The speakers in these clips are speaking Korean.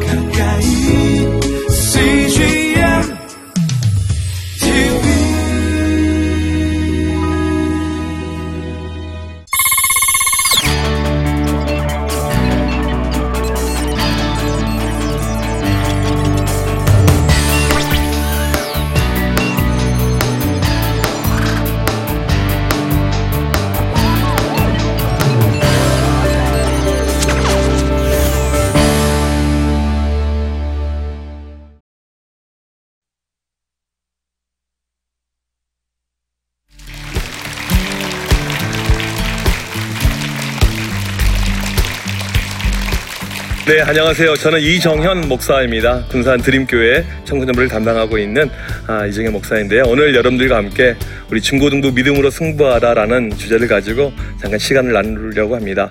가까 네, 안녕하세요. 저는 이정현 목사입니다. 군산 드림교회 청소년부를 담당하고 있는 아, 이정현 목사인데요. 오늘 여러분들과 함께 우리 중고등부 믿음으로 승부하라라는 주제를 가지고 잠깐 시간을 나누려고 합니다.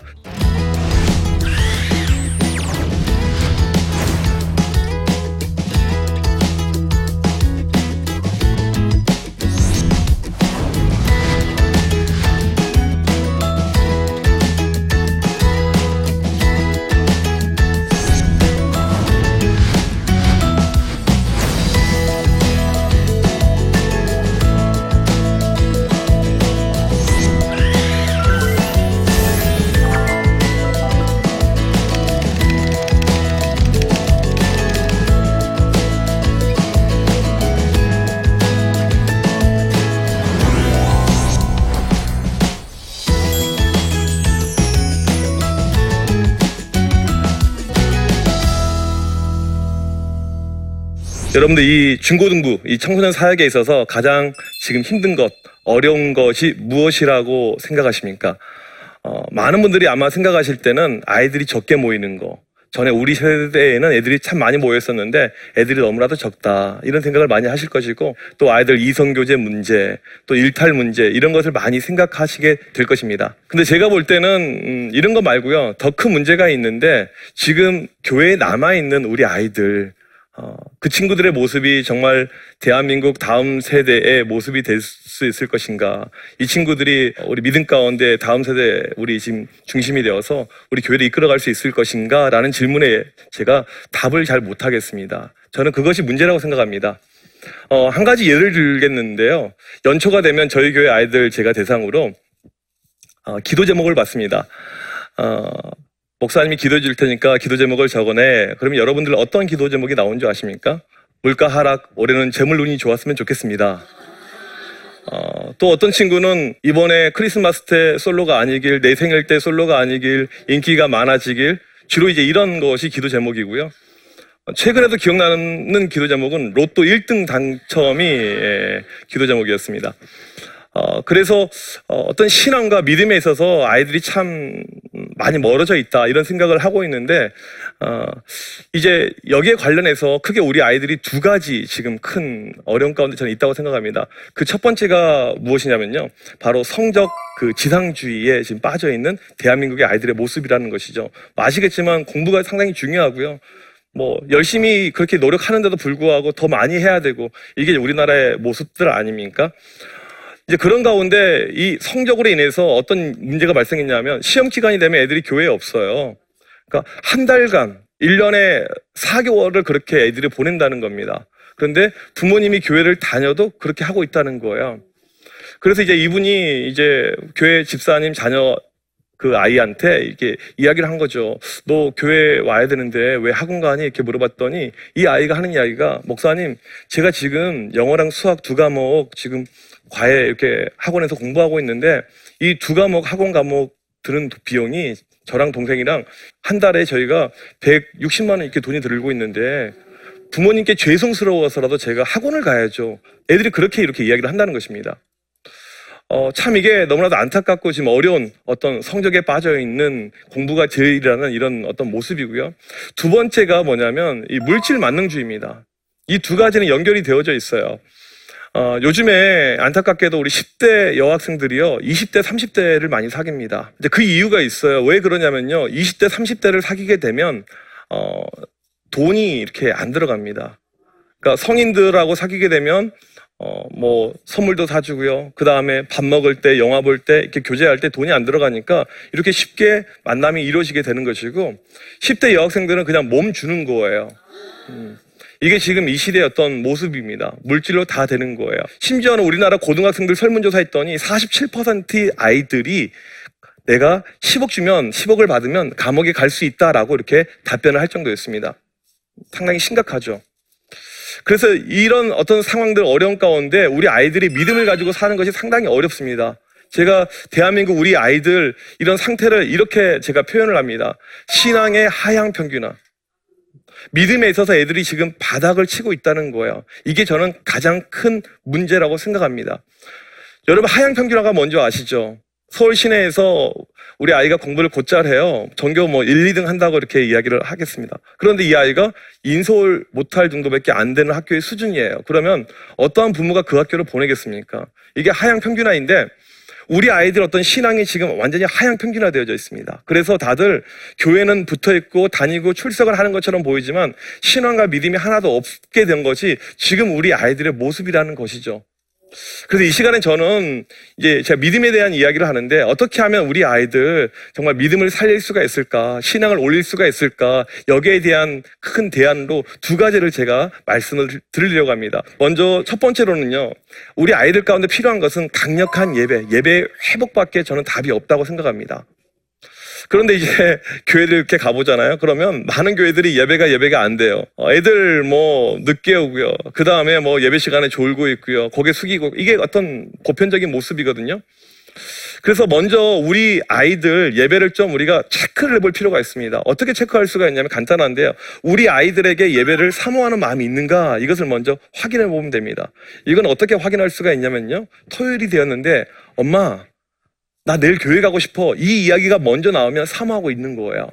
여러분들 이 중고등부, 이 청소년 사역에 있어서 가장 지금 힘든 것, 어려운 것이 무엇이라고 생각하십니까? 어, 많은 분들이 아마 생각하실 때는 아이들이 적게 모이는 거. 전에 우리 세대에는 애들이 참 많이 모였었는데 애들이 너무나도 적다. 이런 생각을 많이 하실 것이고 또 아이들 이성교제 문제, 또 일탈 문제 이런 것을 많이 생각하시게 될 것입니다. 근데 제가 볼 때는 음, 이런 거 말고요. 더 큰 문제가 있는데 지금 교회에 남아있는 우리 아이들 어, 그 친구들의 모습이 정말 대한민국 다음 세대의 모습이 될 수 있을 것인가. 이 친구들이 우리 믿음 가운데 다음 세대 우리 지금 중심이 되어서 우리 교회를 이끌어갈 수 있을 것인가 라는 질문에 제가 답을 잘 못하겠습니다. 저는 그것이 문제라고 생각합니다. 어, 한 가지 예를 들겠는데요. 연초가 되면 저희 교회 아이들 제가 대상으로 어, 기도 제목을 받습니다. 어, 목사님이 기도해 줄 테니까 기도 제목을 적어내. 그러면 여러분들 어떤 기도 제목이 나온 줄 아십니까? 물가 하락, 올해는 재물 운이 좋았으면 좋겠습니다. 어, 또 어떤 친구는 이번에 크리스마스 때 솔로가 아니길, 내 생일 때 솔로가 아니길, 인기가 많아지길, 주로 이제 이런 것이 기도 제목이고요. 어, 최근에도 기억나는 기도 제목은 로또 1등 당첨이 예, 기도 제목이었습니다. 어, 그래서 어, 어떤 신앙과 믿음에 있어서 아이들이 참 많이 멀어져 있다 이런 생각을 하고 있는데 어, 이제 여기에 관련해서 크게 우리 아이들이 두 가지 지금 큰 어려움 가운데 저는 있다고 생각합니다. 그 첫 번째가 무엇이냐면요, 바로 성적 그 지상주의에 지금 빠져 있는 대한민국의 아이들의 모습이라는 것이죠. 뭐 아시겠지만 공부가 상당히 중요하고요. 뭐 열심히 그렇게 노력하는데도 불구하고 더 많이 해야 되고 이게 우리나라의 모습들 아닙니까? 이제 그런 가운데 이 성적으로 인해서 어떤 문제가 발생했냐면 시험 기간이 되면 애들이 교회에 없어요. 그러니까 한 달간 1년에 4개월을 그렇게 애들이 보낸다는 겁니다. 그런데 부모님이 교회를 다녀도 그렇게 하고 있다는 거예요. 그래서 이제 이분이 이제 교회 집사님 자녀 그 아이한테 이렇게 이야기를 한 거죠. 너 교회 와야 되는데 왜 학원 가니? 이렇게 물어봤더니 이 아이가 하는 이야기가 목사님, 제가 지금 영어랑 수학 두 과목 지금 과외 이렇게 학원에서 공부하고 있는데 이 두 과목 학원 과목 드는 비용이 저랑 동생이랑 한 달에 저희가 160만 원 이렇게 돈이 들고 있는데 부모님께 죄송스러워서라도 제가 학원을 가야죠. 애들이 그렇게 이렇게 이야기를 한다는 것입니다. 어, 참 이게 너무나도 안타깝고 지금 어려운 어떤 성적에 빠져 있는 공부가 제일이라는 이런 어떤 모습이고요. 두 번째가 뭐냐면 이 물질 만능주의입니다. 이 두 가지는 연결이 되어져 있어요. 어, 요즘에 안타깝게도 우리 10대 여학생들이요, 20대, 30대를 많이 사깁니다. 이제 그 이유가 있어요. 왜 그러냐면요, 20대, 30대를 사귀게 되면, 어, 돈이 이렇게 안 들어갑니다. 그러니까 성인들하고 사귀게 되면, 어, 뭐, 선물도 사주고요. 그 다음에 밥 먹을 때, 영화 볼 때, 이렇게 교제할 때 돈이 안 들어가니까 이렇게 쉽게 만남이 이루어지게 되는 것이고, 10대 여학생들은 그냥 몸 주는 거예요. 음. 이게 지금 이 시대의 어떤 모습입니다. 물질로 다 되는 거예요. 심지어는 우리나라 고등학생들 설문조사 했더니 47%의 아이들이 내가 10억 주면 10억을 받으면 감옥에 갈 수 있다라고 이렇게 답변을 할 정도였습니다. 상당히 심각하죠. 그래서 이런 어떤 상황들 어려운 가운데 우리 아이들이 믿음을 가지고 사는 것이 상당히 어렵습니다. 제가 대한민국 우리 아이들 이런 상태를 이렇게 제가 표현을 합니다. 신앙의 하향 평균화. 믿음에 있어서 애들이 지금 바닥을 치고 있다는 거예요. 이게 저는 가장 큰 문제라고 생각합니다. 여러분 하향 평균화가 뭔지 아시죠? 서울 시내에서 우리 아이가 공부를 곧잘 해요. 전교 뭐 1, 2등 한다고 이렇게 이야기를 하겠습니다. 그런데 이 아이가 인서울 못할 정도밖에 안 되는 학교의 수준이에요. 그러면 어떠한 부모가 그 학교를 보내겠습니까? 이게 하향 평균화인데 우리 아이들 어떤 신앙이 지금 완전히 하향 평균화 되어져 있습니다. 그래서 다들 교회는 붙어 있고 다니고 출석을 하는 것처럼 보이지만 신앙과 믿음이 하나도 없게 된 것이 지금 우리 아이들의 모습이라는 것이죠. 그래서 이 시간에 저는 이제 제가 믿음에 대한 이야기를 하는데 어떻게 하면 우리 아이들 정말 믿음을 살릴 수가 있을까, 신앙을 올릴 수가 있을까, 여기에 대한 큰 대안으로 두 가지를 제가 말씀을 드리려고 합니다. 먼저 첫 번째로는요, 우리 아이들 가운데 필요한 것은 강력한 예배, 예배 회복밖에 저는 답이 없다고 생각합니다. 그런데 이제 교회들 이렇게 가보잖아요. 그러면 많은 교회들이 예배가 예배가 안 돼요. 어, 애들 뭐 늦게 오고요. 그 다음에 뭐 예배 시간에 졸고 있고요. 고개 숙이고 이게 어떤 보편적인 모습이거든요. 그래서 먼저 우리 아이들 예배를 좀 우리가 체크를 해볼 필요가 있습니다. 어떻게 체크할 수가 있냐면 간단한데요. 우리 아이들에게 예배를 사모하는 마음이 있는가 이것을 먼저 확인해 보면 됩니다. 이건 어떻게 확인할 수가 있냐면요. 토요일이 되었는데 엄마 나 내일 교회 가고 싶어. 이 이야기가 먼저 나오면 사모하고 있는 거예요.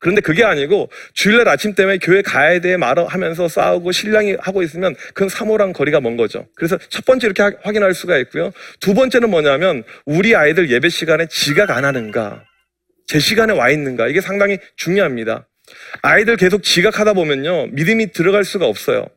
그런데 그게 아니고 주일날 아침 때문에 교회 가야 돼 말어 하면서 싸우고 신랑이 하고 있으면 그건 사모랑 거리가 먼 거죠. 그래서 첫 번째 이렇게 하- 확인할 수가 있고요. 두 번째는 뭐냐면 우리 아이들 예배 시간에 지각 안 하는가, 제 시간에 와 있는가 이게 상당히 중요합니다. 아이들 계속 지각하다 보면요 믿음이 들어갈 수가 없어요.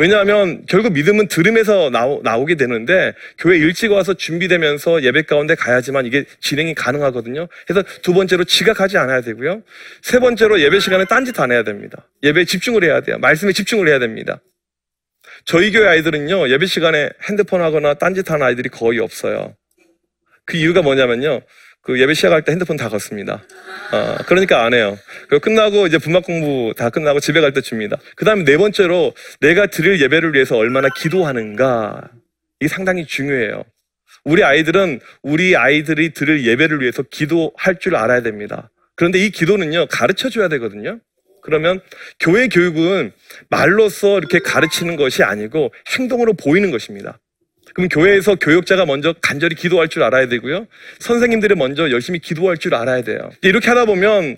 왜냐하면 결국 믿음은 들음에서 나오, 나오게 되는데 교회 일찍 와서 준비되면서 예배 가운데 가야지만 이게 진행이 가능하거든요. 그래서 두 번째로 지각하지 않아야 되고요. 세 번째로 예배 시간에 딴짓 안 해야 됩니다. 예배에 집중을 해야 돼요. 말씀에 집중을 해야 됩니다. 저희 교회 아이들은요, 예배 시간에 핸드폰 하거나 딴짓 하는 아이들이 거의 없어요. 그 이유가 뭐냐면요. 그 예배 시작할 때 핸드폰 다 걷습니다. 어, 그러니까 안 해요. 그 끝나고 이제 분막 공부 다 끝나고 집에 갈 때 줍니다. 그 다음에 네 번째로 내가 드릴 예배를 위해서 얼마나 기도하는가. 이게 상당히 중요해요. 우리 아이들은 우리 아이들이 드릴 예배를 위해서 기도할 줄 알아야 됩니다. 그런데 이 기도는요, 가르쳐 줘야 되거든요. 그러면 교회 교육은 말로써 이렇게 가르치는 것이 아니고 행동으로 보이는 것입니다. 그럼 교회에서 교육자가 먼저 간절히 기도할 줄 알아야 되고요. 선생님들이 먼저 열심히 기도할 줄 알아야 돼요. 이렇게 하다 보면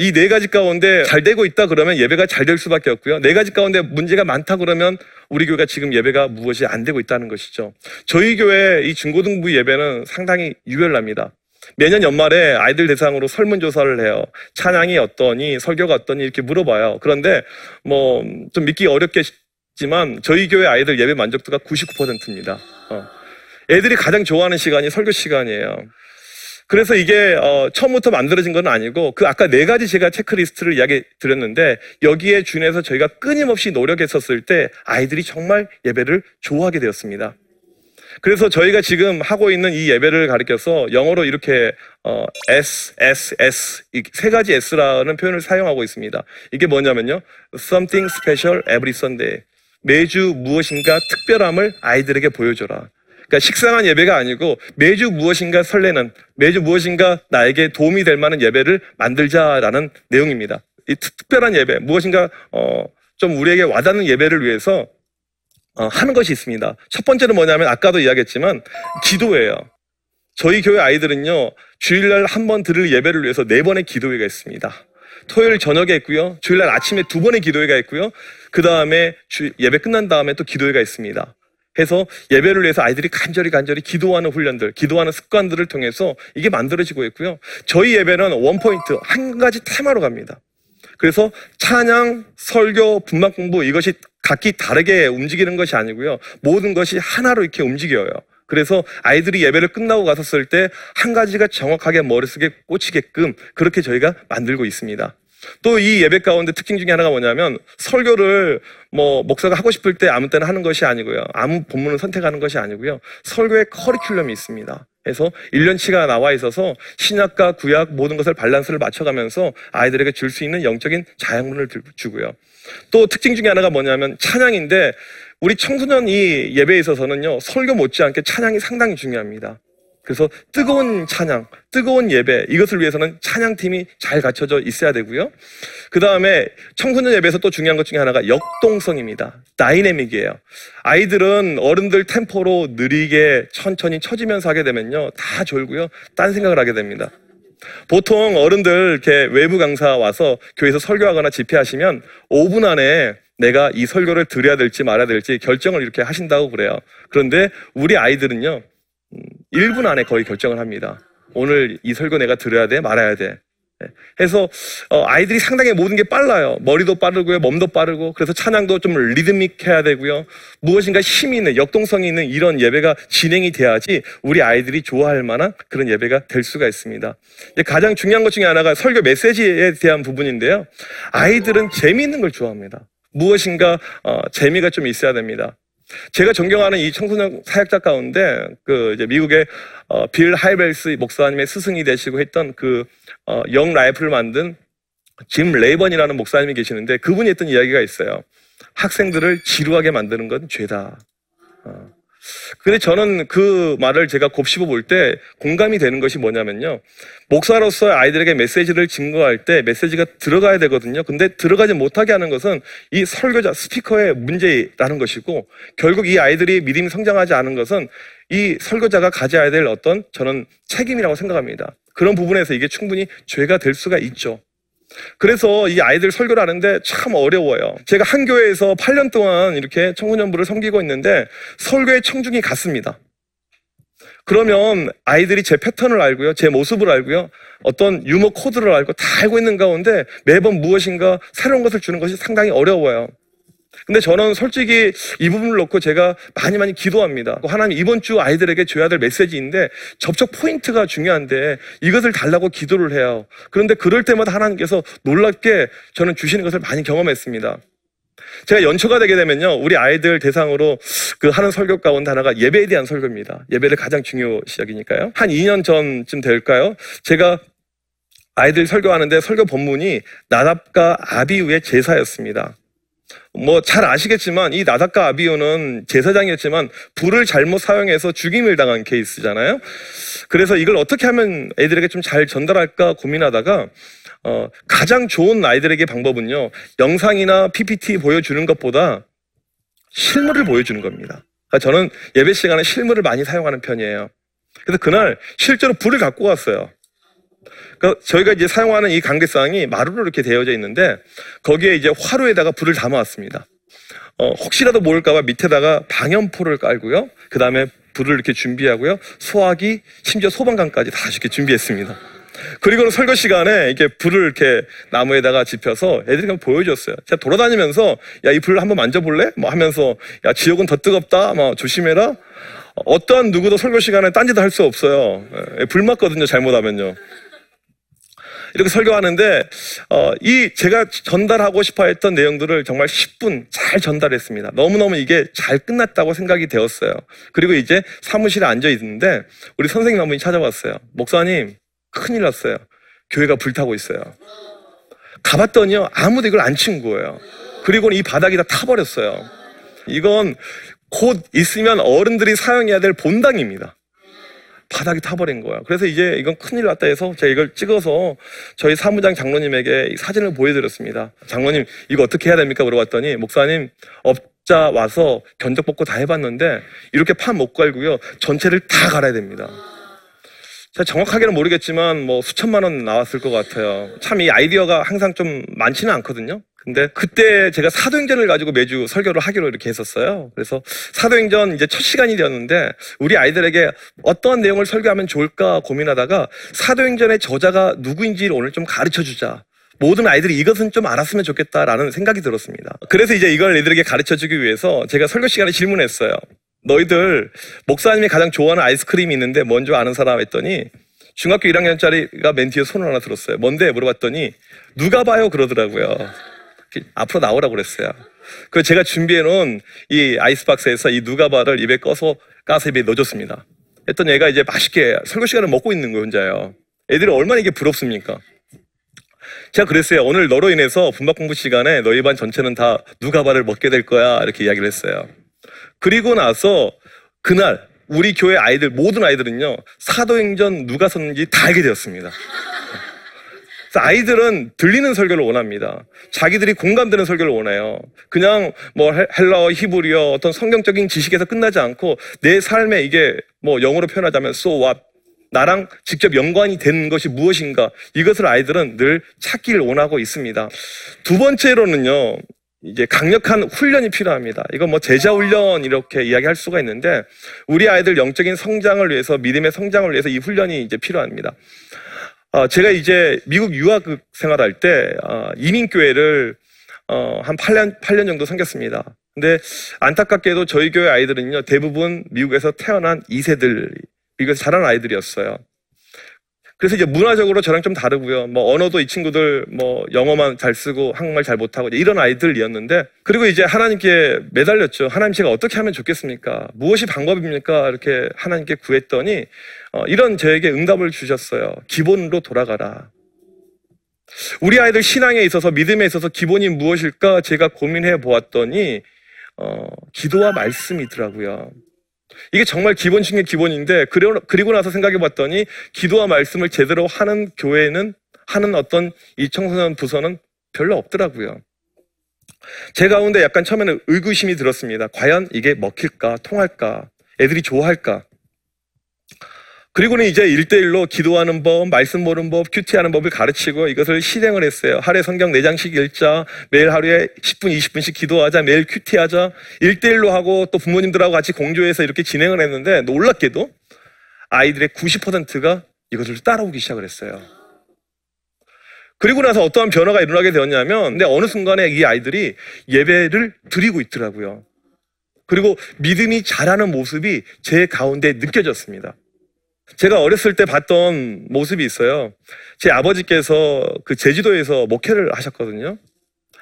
이 네 가지 가운데 잘 되고 있다 그러면 예배가 잘 될 수밖에 없고요. 네 가지 가운데 문제가 많다 그러면 우리 교회가 지금 예배가 무엇이 안 되고 있다는 것이죠. 저희 교회 이 중고등부 예배는 상당히 유별납니다. 매년 연말에 아이들 대상으로 설문조사를 해요. 찬양이 어떠니, 설교가 어떠니 이렇게 물어봐요. 그런데 뭐 좀 믿기 어렵겠지만 저희 교회 아이들 예배 만족도가 99%입니다. 어. 애들이 가장 좋아하는 시간이 설교 시간이에요. 그래서 이게 어, 처음부터 만들어진 건 아니고 그 아까 네 가지 제가 체크리스트를 이야기 드렸는데 여기에 준해서 저희가 끊임없이 노력했었을 때 아이들이 정말 예배를 좋아하게 되었습니다. 그래서 저희가 지금 하고 있는 이 예배를 가리켜서 영어로 이렇게 어, S, S, S 이 세 가지 S라는 표현을 사용하고 있습니다. 이게 뭐냐면요, something special every Sunday 매주 무엇인가 특별함을 아이들에게 보여줘라. 그러니까 식상한 예배가 아니고 매주 무엇인가 설레는 매주 무엇인가 나에게 도움이 될 만한 예배를 만들자라는 내용입니다. 이 특- 특별한 예배 무엇인가 어, 좀 우리에게 와닿는 예배를 위해서 어, 하는 것이 있습니다. 첫 번째는 뭐냐면 아까도 이야기했지만 기도예요. 저희 교회 아이들은요 주일날 한 번 들을 예배를 위해서 네 번의 기도회가 있습니다. 토요일 저녁에 있고요, 주일날 아침에 두 번의 기도회가 있고요, 그 다음에 예배 끝난 다음에 또 기도회가 있습니다. 해서 예배를 위해서 아이들이 간절히 간절히 기도하는 훈련들, 기도하는 습관들을 통해서 이게 만들어지고 있고요. 저희 예배는 원포인트, 한 가지 테마로 갑니다. 그래서 찬양, 설교, 분막 공부 이것이 각기 다르게 움직이는 것이 아니고요. 모든 것이 하나로 이렇게 움직여요. 그래서 아이들이 예배를 끝나고 갔었을 때 한 가지가 정확하게 머릿속에 꽂히게끔 그렇게 저희가 만들고 있습니다. 또 이 예배 가운데 특징 중에 하나가 뭐냐면 설교를 뭐 목사가 하고 싶을 때 아무 때나 하는 것이 아니고요. 아무 본문을 선택하는 것이 아니고요. 설교의 커리큘럼이 있습니다. 그래서 1년치가 나와 있어서 신약과 구약 모든 것을 밸런스를 맞춰가면서 아이들에게 줄 수 있는 영적인 자양분을 들- 주고요. 또 특징 중에 하나가 뭐냐면 찬양인데 우리 청소년 이 예배에 있어서는요. 설교 못지않게 찬양이 상당히 중요합니다. 그래서 뜨거운 찬양, 뜨거운 예배 이것을 위해서는 찬양팀이 잘 갖춰져 있어야 되고요. 그 다음에 청소년 예배에서 또 중요한 것 중에 하나가 역동성입니다. 다이내믹이에요. 아이들은 어른들 템포로 느리게 천천히 쳐지면서 하게 되면요. 다 졸고요. 딴 생각을 하게 됩니다. 보통 어른들 이렇게 외부 강사 와서 교회에서 설교하거나 집회하시면 5분 안에 내가 이 설교를 드려야 될지 말아야 될지 결정을 이렇게 하신다고 그래요. 그런데 우리 아이들은요. 1분 안에 거의 결정을 합니다. 오늘 이 설교 내가 들어야 돼, 말아야 돼. 네. 해서 어, 아이들이 상당히 모든 게 빨라요. 머리도 빠르고요, 몸도 빠르고 그래서 찬양도 좀 리드믹해야 되고요. 무엇인가 힘이 있는 역동성이 있는 이런 예배가 진행이 돼야지 우리 아이들이 좋아할 만한 그런 예배가 될 수가 있습니다. 가장 중요한 것 중에 하나가 설교 메시지에 대한 부분인데요. 아이들은 재미있는 걸 좋아합니다. 무엇인가 어, 재미가 좀 있어야 됩니다. 제가 존경하는 이 청소년 사역자 가운데 그 이제 미국의 어, 빌 하이벨스 목사님의 스승이 되시고 했던 그 어, Young Life를 만든 짐 레이번이라는 목사님이 계시는데 그분이 했던 이야기가 있어요. 학생들을 지루하게 만드는 건 죄다. 어. 근데 저는 그 말을 제가 곱씹어 볼 때 공감이 되는 것이 뭐냐면요. 목사로서 아이들에게 메시지를 증거할 때 메시지가 들어가야 되거든요. 근데 들어가지 못하게 하는 것은 이 설교자, 스피커의 문제라는 것이고 결국 이 아이들이 믿음이 성장하지 않은 것은 이 설교자가 가져야 될 어떤 저는 책임이라고 생각합니다. 그런 부분에서 이게 충분히 죄가 될 수가 있죠. 그래서 이 아이들 설교를 하는데 참 어려워요. 제가 한 교회에서 8년 동안 이렇게 청소년부를 섬기고 있는데 설교의 청중이 같습니다. 그러면 아이들이 제 패턴을 알고요. 제 모습을 알고요. 어떤 유머 코드를 알고 다 알고 있는 가운데 매번 무엇인가 새로운 것을 주는 것이 상당히 어려워요. 근데 저는 솔직히 이 부분을 놓고 제가 많이 많이 기도합니다. 하나님 이번 주 아이들에게 줘야 될 메시지인데 접촉 포인트가 중요한데 이것을 달라고 기도를 해요. 그런데 그럴 때마다 하나님께서 놀랍게 저는 주시는 것을 많이 경험했습니다. 제가 연초가 되게 되면요, 우리 아이들 대상으로 그 하는 설교 가운데 하나가 예배에 대한 설교입니다. 예배를 가장 중요 시작이니까요. 한 2년 전쯤 될까요? 제가 아이들 설교하는데 설교 본문이 나답과 아비우의 제사였습니다. 뭐 잘 아시겠지만 이 나답과 아비우는 제사장이었지만 불을 잘못 사용해서 죽임을 당한 케이스잖아요. 그래서 이걸 어떻게 하면 애들에게 좀 잘 전달할까 고민하다가 어, 가장 좋은 아이들에게 방법은요 영상이나 PPT 보여주는 것보다 실물을 보여주는 겁니다. 그러니까 저는 예배 시간에 실물을 많이 사용하는 편이에요. 그래서 그날 실제로 불을 갖고 갔어요. 그러니까 저희가 이제 사용하는 이 강대상이 마루로 이렇게 되어져 있는데 거기에 이제 화로에다가 불을 담아왔습니다. 어, 혹시라도 모를까봐 밑에다가 방염포를 깔고요. 그 다음에 불을 이렇게 준비하고요. 소화기, 심지어 소방관까지 다 이렇게 준비했습니다. 그리고는 설거 시간에 이렇게 불을 이렇게 나무에다가 집혀서 애들이 그냥 보여줬어요. 제가 돌아다니면서 야, 이불 한번 만져볼래? 뭐 하면서 야, 지옥은 더 뜨겁다. 뭐 조심해라. 어떠한 누구도 설거 시간에 딴짓 할수 없어요. 예, 불 맞거든요. 잘못하면요. 이렇게 설교하는데 어, 이 제가 전달하고 싶어 했던 내용들을 정말 10분 잘 전달했습니다. 너무너무 이게 잘 끝났다고 생각이 되었어요. 그리고 이제 사무실에 앉아 있는데 우리 선생님 한 분이 찾아왔어요. 목사님 큰일 났어요. 교회가 불타고 있어요. 가봤더니요 아무도 이걸 안 친 거예요. 그리고는 이 바닥이 다 타버렸어요. 이건 곧 있으면 어른들이 사용해야 될 본당입니다. 바닥이 타버린 거야. 그래서 이제 이건 큰일 났다 해서 제가 이걸 찍어서 저희 사무장 장로님에게 이 사진을 보여드렸습니다. 장로님, 이거 어떻게 해야 됩니까? 물어봤더니, 목사님, 업자 와서 견적 뽑고 다 해봤는데, 이렇게 판 못 갈고요. 전체를 다 갈아야 됩니다. 제가 정확하게는 모르겠지만, 뭐 수천만 원 나왔을 것 같아요. 참 이 아이디어가 항상 좀 많지는 않거든요. 근데 그때 제가 사도행전을 가지고 매주 설교를 하기로 이렇게 했었어요. 그래서 사도행전 이제 첫 시간이 되었는데 우리 아이들에게 어떠한 내용을 설교하면 좋을까 고민하다가 사도행전의 저자가 누구인지를 오늘 좀 가르쳐 주자. 모든 아이들이 이것은 좀 알았으면 좋겠다라는 생각이 들었습니다. 그래서 이제 이걸 애들에게 가르쳐 주기 위해서 제가 설교 시간에 질문했어요. 너희들 목사님이 가장 좋아하는 아이스크림이 있는데 뭔지 아는 사람 했더니 중학교 1학년짜리가 맨 뒤에 손을 하나 들었어요. 뭔데? 물어봤더니 누가 봐요? 그러더라고요. 앞으로 나오라고 그랬어요. 그 제가 준비해 놓은 이 아이스박스에서 이 누가바를 입에 꺼서 까서 입에 넣어줬습니다. 했더니 얘가 이제 맛있게 설교 시간을 먹고 있는 거예요, 혼자요. 애들이 얼마나 이게 부럽습니까? 제가 그랬어요. 오늘 너로 인해서 분박 공부 시간에 너희 반 전체는 다 누가바를 먹게 될 거야. 이렇게 이야기를 했어요. 그리고 나서 그날 우리 교회 아이들 모든 아이들은요 사도행전 누가 썼는지 다 알게 되었습니다. 아이들은 들리는 설교를 원합니다. 자기들이 공감되는 설교를 원해요. 그냥 뭐 헬- 헬라어, 히브리어 어떤 성경적인 지식에서 끝나지 않고 내 삶에 이게 뭐 영어로 표현하자면 so what 나랑 직접 연관이 되는 것이 무엇인가 이것을 아이들은 늘 찾기를 원하고 있습니다. 두 번째로는요. 이제 강력한 훈련이 필요합니다. 이건 뭐 제자 훈련 이렇게 이야기할 수가 있는데 우리 아이들 영적인 성장을 위해서 믿음의 성장을 위해서 이 훈련이 이제 필요합니다. 어, 제가 이제 미국 유학 생활할 때 어, 이민교회를 어, 한 8년 8년 정도 섬겼습니다. 근데 안타깝게도 저희 교회 아이들은요 대부분 미국에서 태어난 2세들 미국에서 자란 아이들이었어요. 그래서 이제 문화적으로 저랑 좀 다르고요. 뭐 언어도 이 친구들 뭐 영어만 잘 쓰고 한국말 잘 못하고 이런 아이들이었는데 그리고 이제 하나님께 매달렸죠. 하나님 제가 어떻게 하면 좋겠습니까? 무엇이 방법입니까? 이렇게 하나님께 구했더니 어, 이런 저에게 응답을 주셨어요. 기본으로 돌아가라. 우리 아이들 신앙에 있어서 믿음에 있어서 기본이 무엇일까 제가 고민해 보았더니 어, 기도와 말씀이더라고요. 이게 정말 기본 중의 기본인데 그리고, 나서 생각해 봤더니 기도와 말씀을 제대로 하는 교회는 하는 어떤 이 청소년 부서는 별로 없더라고요. 제 가운데 약간 처음에는 의구심이 들었습니다. 과연 이게 먹힐까, 통할까, 애들이 좋아할까. 그리고는 이제 일대일로 기도하는 법, 말씀 보는 법, 큐티하는 법을 가르치고 이것을 실행을 했어요. 하루에 성경 4장씩 읽자, 매일 하루에 10분, 20분씩 기도하자, 매일 큐티하자, 일대일로 하고 또 부모님들하고 같이 공조해서 이렇게 진행을 했는데 놀랍게도 아이들의 90%가 이것을 따라오기 시작을 했어요. 그리고 나서 어떠한 변화가 일어나게 되었냐면, 근데 어느 순간에 이 아이들이 예배를 드리고 있더라고요. 그리고 믿음이 자라는 모습이 제 가운데 느껴졌습니다. 제가 어렸을 때 봤던 모습이 있어요. 제 아버지께서 그 제주도에서 목회를 하셨거든요.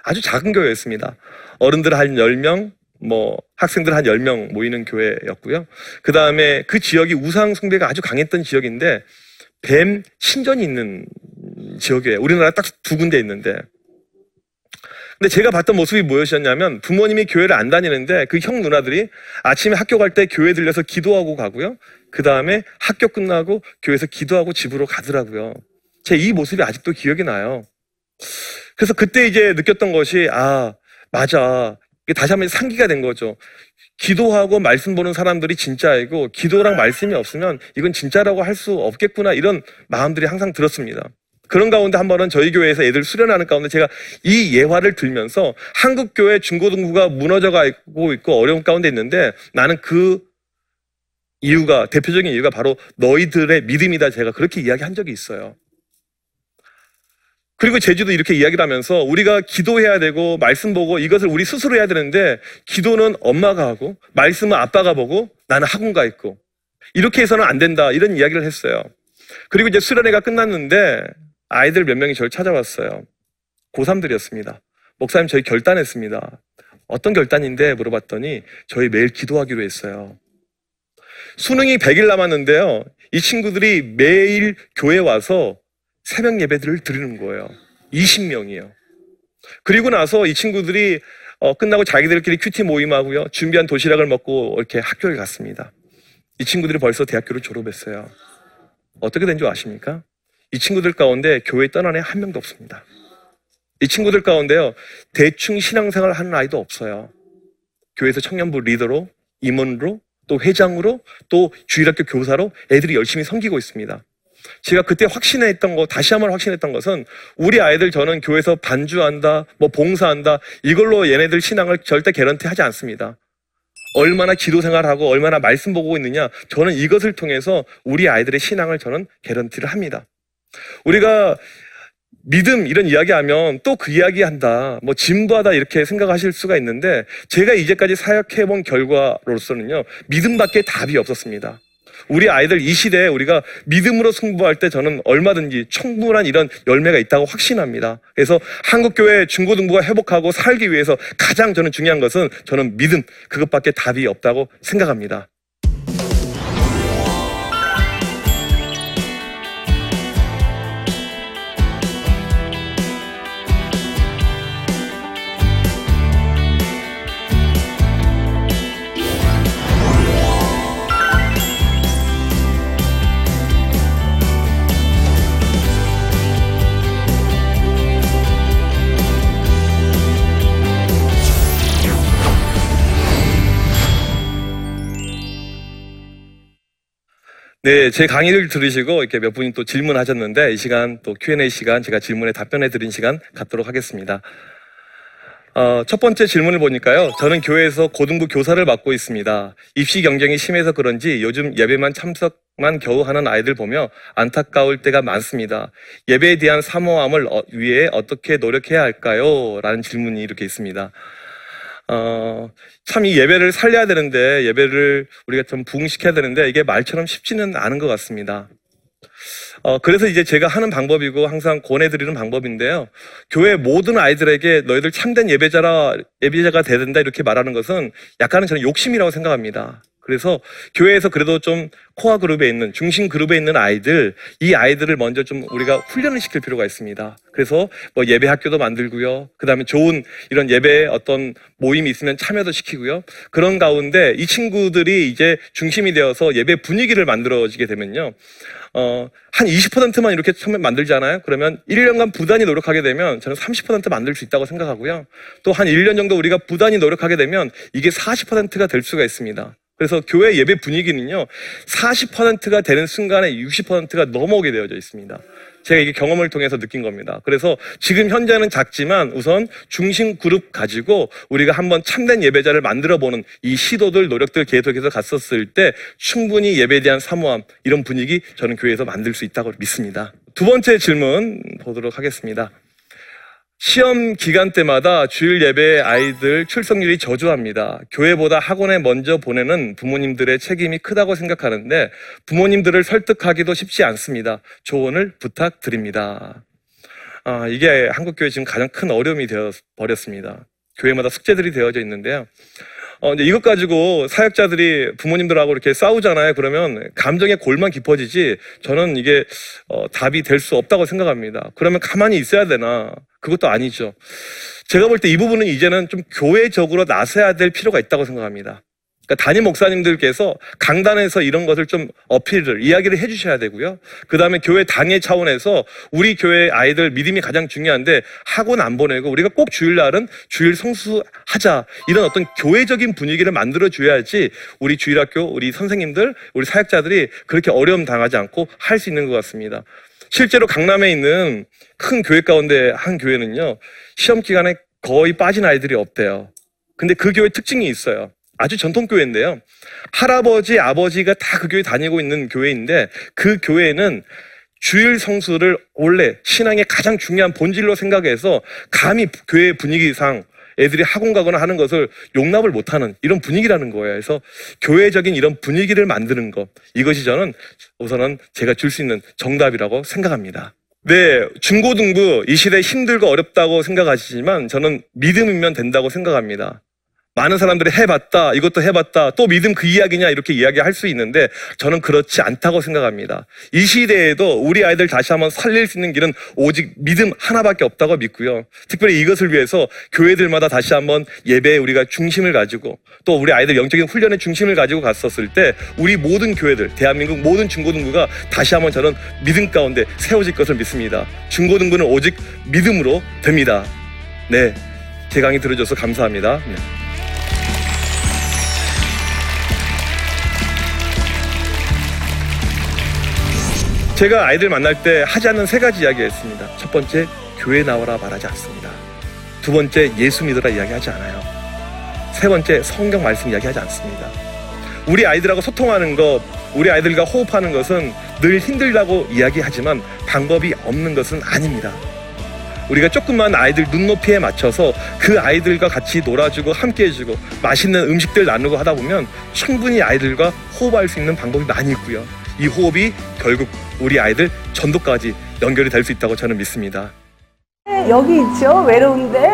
아주 작은 교회였습니다. 어른들 한 10명, 뭐 학생들 한 10명 모이는 교회였고요. 그 다음에 그 지역이 우상 숭배가 아주 강했던 지역인데 뱀 신전이 있는 지역이에요. 우리나라 딱 두 군데 있는데. 근데 제가 봤던 모습이 무엇이었냐면 부모님이 교회를 안 다니는데 그 형 누나들이 아침에 학교 갈 때 교회 들려서 기도하고 가고요. 그 다음에 학교 끝나고 교회에서 기도하고 집으로 가더라고요. 제 이 모습이 아직도 기억이 나요. 그래서 그때 이제 느꼈던 것이 아 맞아 이게 다시 한번 상기가 된 거죠. 기도하고 말씀 보는 사람들이 진짜이고 기도랑 말씀이 없으면 이건 진짜라고 할 수 없겠구나 이런 마음들이 항상 들었습니다. 그런 가운데 한 번은 저희 교회에서 애들 수련하는 가운데 제가 이 예화를 들면서 한국 교회 중고등부가 무너져 가고 있고 어려운 가운데 있는데 나는 그 이유가 대표적인 이유가 바로 너희들의 믿음이다 제가 그렇게 이야기한 적이 있어요. 그리고 제주도 이렇게 이야기를 하면서 우리가 기도해야 되고 말씀 보고 이것을 우리 스스로 해야 되는데 기도는 엄마가 하고 말씀은 아빠가 보고 나는 학원 가 있고 이렇게 해서는 안 된다 이런 이야기를 했어요. 그리고 이제 수련회가 끝났는데 아이들 몇 명이 저를 찾아왔어요. 고3들이었습니다. 목사님 저희 결단했습니다. 어떤 결단인데 물어봤더니 저희 매일 기도하기로 했어요. 수능이 100일 남았는데요. 이 친구들이 매일 교회 와서 새벽 예배들을 드리는 거예요. 20명이요. 그리고 나서 이 친구들이 어, 끝나고 자기들끼리 큐티 모임하고요. 준비한 도시락을 먹고 이렇게 학교에 갔습니다. 이 친구들이 벌써 대학교를 졸업했어요. 어떻게 된 줄 아십니까? 이 친구들 가운데 교회 떠난 애 한 명도 없습니다. 이 친구들 가운데요. 대충 신앙생활 하는 아이도 없어요. 교회에서 청년부 리더로, 임원으로, 또 회장으로, 또 주일학교 교사로 애들이 열심히 섬기고 있습니다. 제가 그때 확신했던 거, 다시 한번 확신했던 것은 우리 아이들 저는 교회에서 반주한다, 뭐 봉사한다, 이걸로 얘네들 신앙을 절대 개런티 하지 않습니다. 얼마나 기도 생활하고 얼마나 말씀 보고 있느냐, 저는 이것을 통해서 우리 아이들의 신앙을 저는 개런티를 합니다. 우리가 믿음 이런 이야기하면 또 그 이야기한다, 뭐 진부하다 이렇게 생각하실 수가 있는데 제가 이제까지 사역해 본 결과로서는요 믿음밖에 답이 없었습니다. 우리 아이들 이 시대에 우리가 믿음으로 승부할 때 저는 얼마든지 충분한 이런 열매가 있다고 확신합니다. 그래서 한국교회 중고등부가 회복하고 살기 위해서 가장 저는 중요한 것은 저는 믿음 그것밖에 답이 없다고 생각합니다. 네, 제 강의를 들으시고 이렇게 몇 분이 또 질문하셨는데 이 시간 또 Q&A 시간 제가 질문에 답변해 드린 시간 갖도록 하겠습니다. 어, 첫 번째 질문을 보니까요. 저는 교회에서 고등부 교사를 맡고 있습니다. 입시 경쟁이 심해서 그런지 요즘 예배만 참석만 겨우 하는 아이들 보며 안타까울 때가 많습니다. 예배에 대한 사모함을 어, 위해 어떻게 노력해야 할까요? 라는 질문이 이렇게 있습니다. 어, 참 이 예배를 살려야 되는데, 예배를 우리가 좀 부흥시켜야 되는데, 이게 말처럼 쉽지는 않은 것 같습니다. 어, 그래서 이제 제가 하는 방법이고 항상 권해드리는 방법인데요. 교회 모든 아이들에게 너희들 참된 예배자라, 예배자가 돼야 된다 이렇게 말하는 것은 약간은 저는 욕심이라고 생각합니다. 그래서 교회에서 그래도 좀 코어 그룹에 있는 중심 그룹에 있는 아이들 이 아이들을 먼저 좀 우리가 훈련을 시킬 필요가 있습니다. 그래서 뭐 예배 학교도 만들고요. 그다음에 좋은 이런 예배 어떤 모임이 있으면 참여도 시키고요. 그런 가운데 이 친구들이 이제 중심이 되어서 예배 분위기를 만들어지게 되면요. 어, 한 20%만 이렇게 처음에 만들잖아요. 그러면 1년간 부단히 노력하게 되면 저는 30% 만들 수 있다고 생각하고요. 또 한 1년 정도 우리가 부단히 노력하게 되면 이게 40%가 될 수가 있습니다. 그래서 교회 예배 분위기는요, 40%가 되는 순간에 60%가 넘어오게 되어져 있습니다. 제가 이게 경험을 통해서 느낀 겁니다. 그래서 지금 현재는 작지만 우선 중심 그룹 가지고 우리가 한번 참된 예배자를 만들어 보는 이 시도들, 노력들 계속해서 갔었을 때 충분히 예배에 대한 사모함, 이런 분위기 저는 교회에서 만들 수 있다고 믿습니다. 두 번째 질문 보도록 하겠습니다. 시험 기간 때마다 주일 예배 아이들 출석률이 저조합니다. 교회보다 학원에 먼저 보내는 부모님들의 책임이 크다고 생각하는데 부모님들을 설득하기도 쉽지 않습니다. 조언을 부탁드립니다. 아, 이게 한국교회 지금 가장 큰 어려움이 되어 버렸습니다. 교회마다 숙제들이 되어져 있는데요. 어, 이제 이것 가지고 사역자들이 부모님들하고 이렇게 싸우잖아요. 그러면 감정의 골만 깊어지지 저는 이게 어, 답이 될 수 없다고 생각합니다. 그러면 가만히 있어야 되나? 그것도 아니죠. 제가 볼 때 이 부분은 이제는 좀 교회적으로 나서야 될 필요가 있다고 생각합니다. 그러니까 담임 목사님들께서 강단에서 이런 것을 좀 어필을 이야기를 해주셔야 되고요. 그 다음에 교회 당회 차원에서 우리 교회 아이들 믿음이 가장 중요한데 학원 안 보내고 우리가 꼭 주일날은 주일 성수하자 이런 어떤 교회적인 분위기를 만들어 줘야지 우리 주일학교 우리 선생님들 우리 사역자들이 그렇게 어려움 당하지 않고 할 수 있는 것 같습니다. 실제로 강남에 있는 큰 교회 가운데 한 교회는요 시험 기간에 거의 빠진 아이들이 없대요. 근데 그 교회 특징이 있어요. 아주 전통 교회인데요. 할아버지, 아버지가 다 그 교회 다니고 있는 교회인데 그 교회는 주일 성수를 원래 신앙의 가장 중요한 본질로 생각해서 감히 교회 분위기상 애들이 학원 가거나 하는 것을 용납을 못하는 이런 분위기라는 거예요. 그래서 교회적인 이런 분위기를 만드는 것 이것이 저는 우선은 제가 줄 수 있는 정답이라고 생각합니다. 네, 중고등부 이 시대 힘들고 어렵다고 생각하시지만 저는 믿음이면 된다고 생각합니다. 많은 사람들이 해봤다, 이것도 해봤다, 또 믿음 그 이야기냐, 이렇게 이야기할 수 있는데 저는 그렇지 않다고 생각합니다. 이 시대에도 우리 아이들 다시 한번 살릴 수 있는 길은 오직 믿음 하나밖에 없다고 믿고요. 특별히 이것을 위해서 교회들마다 다시 한번 예배에 우리가 중심을 가지고 또 우리 아이들 영적인 훈련의 중심을 가지고 갔었을 때 우리 모든 교회들, 대한민국 모든 중고등부가 다시 한번 저는 믿음 가운데 세워질 것을 믿습니다. 중고등부는 오직 믿음으로 됩니다. 네. 제 강의 들어줘서 감사합니다. 네. 제가 아이들 만날 때 하지 않는 세 가지 이야기 했습니다. 첫 번째, 교회 나와라 말하지 않습니다. 두 번째, 예수 믿어라 이야기하지 않아요. 세 번째, 성경 말씀 이야기하지 않습니다. 우리 아이들하고 소통하는 것, 우리 아이들과 호흡하는 것은 늘 힘들다고 이야기하지만 방법이 없는 것은 아닙니다. 우리가 조금만 아이들 눈높이에 맞춰서 그 아이들과 같이 놀아주고 함께 해주고 맛있는 음식들 나누고 하다 보면 충분히 아이들과 호흡할 수 있는 방법이 많이 있고요. 이 호흡이 결국 우리 아이들 전도까지 연결이 될 수 있다고 저는 믿습니다. 여기 있죠? 외로운데?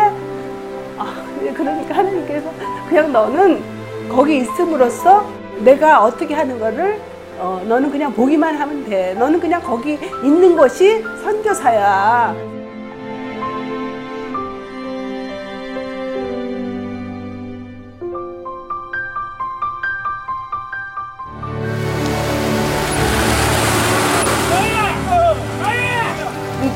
아, 그러니까 하나님께서 그냥 너는 거기 있음으로써 내가 어떻게 하는 거를 어, 너는 그냥 보기만 하면 돼. 너는 그냥 거기 있는 것이 선교사야